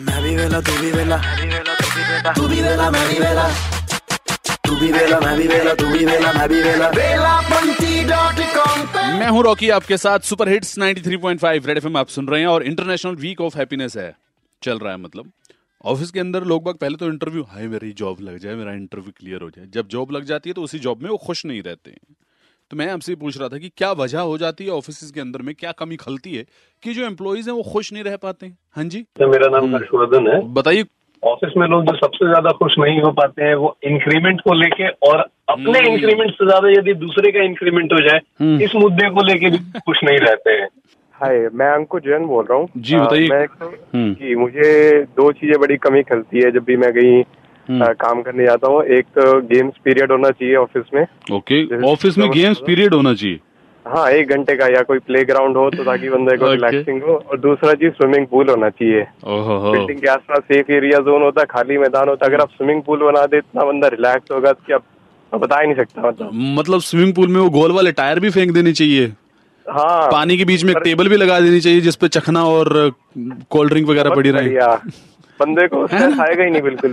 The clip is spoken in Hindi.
मैं भी वेला तू भी वेला तू भी वेला मैं भी वेला मैं हूँ रॉकी, आपके साथ सुपर हिट्स 93.5 रेड एफएम आप सुन रहे हैं और इंटरनेशनल वीक ऑफ़ हैप्पीनेस है। चल रहा है मतलब। ऑफ़िस के अंदर लोग बाग पहले तो इंटरव्यू हाय मेरी जॉब लग जाए, मेरा इंटरव्यू क्लियर हो जाए। जब जॉब लग जाती है तो उसी जॉब में वो खुश नहीं रहते। हैं तो मैं आपसे पूछ रहा था कि क्या वजह हो जाती है ऑफ़िस के अंदर में क्या कमी खलती है कि जो एम्प्लॉयज़ हैं वो खुश नहीं रह पाते हैं हाँ जी तो मेरा नाम हर्षवर्धन है बताइए ऑफ़िस में लोग जो सबसे ज़्यादा खुश नहीं हो पाते हैं वो इंक्रीमेंट को लेके और अपने हम्म। इंक्रीमेंट से ज़्यादा यदि दूसरे का इंक्रीमेंट हो जाए हम्म। इस मुद्दे को लेके भी खुश नहीं रहते हैं हाय मैं अंकुश जैन बोल रहा हूँ जी, बताइए। मैं हम्म। जी मुझे दो चीज़ें बड़ी कमी खलती है जब भी मैं कहीं हम्म। अ, काम करने जाता हूँ। एक तो गेम्स पीरियड होना चाहिए ऑफ़िस में। ओके ऑफ़िस में गेम्स पीरियड होना चाहिए? हाँ एक घंटे का या कोई प्ले ग्राउंड हो तो ताकि बंदे को Okay. रिलैक्सिंग हो। और दूसरा चीज़ स्विमिंग पूल होना चाहिए। बिल्डिंग के आसपास एक एरिया जोन होता है खाली मैदान होता। है अगर आप स्विमिंग पूल बना दे इतना बंदा रिलैक्स होगा कि आप बता ही नहीं सकता मतलब। मतलब स्विमिंग पूल में वो गोल वाले टायर भी फेंक देने चाहिए? हाँ पानी के बीच में एक टेबल भी लगा देनी चाहिए जिसपे चखना और कोल्ड ड्रिंक वगैरह पड़ी रहे। बंदे को आएगा ही नहीं बिल्कुल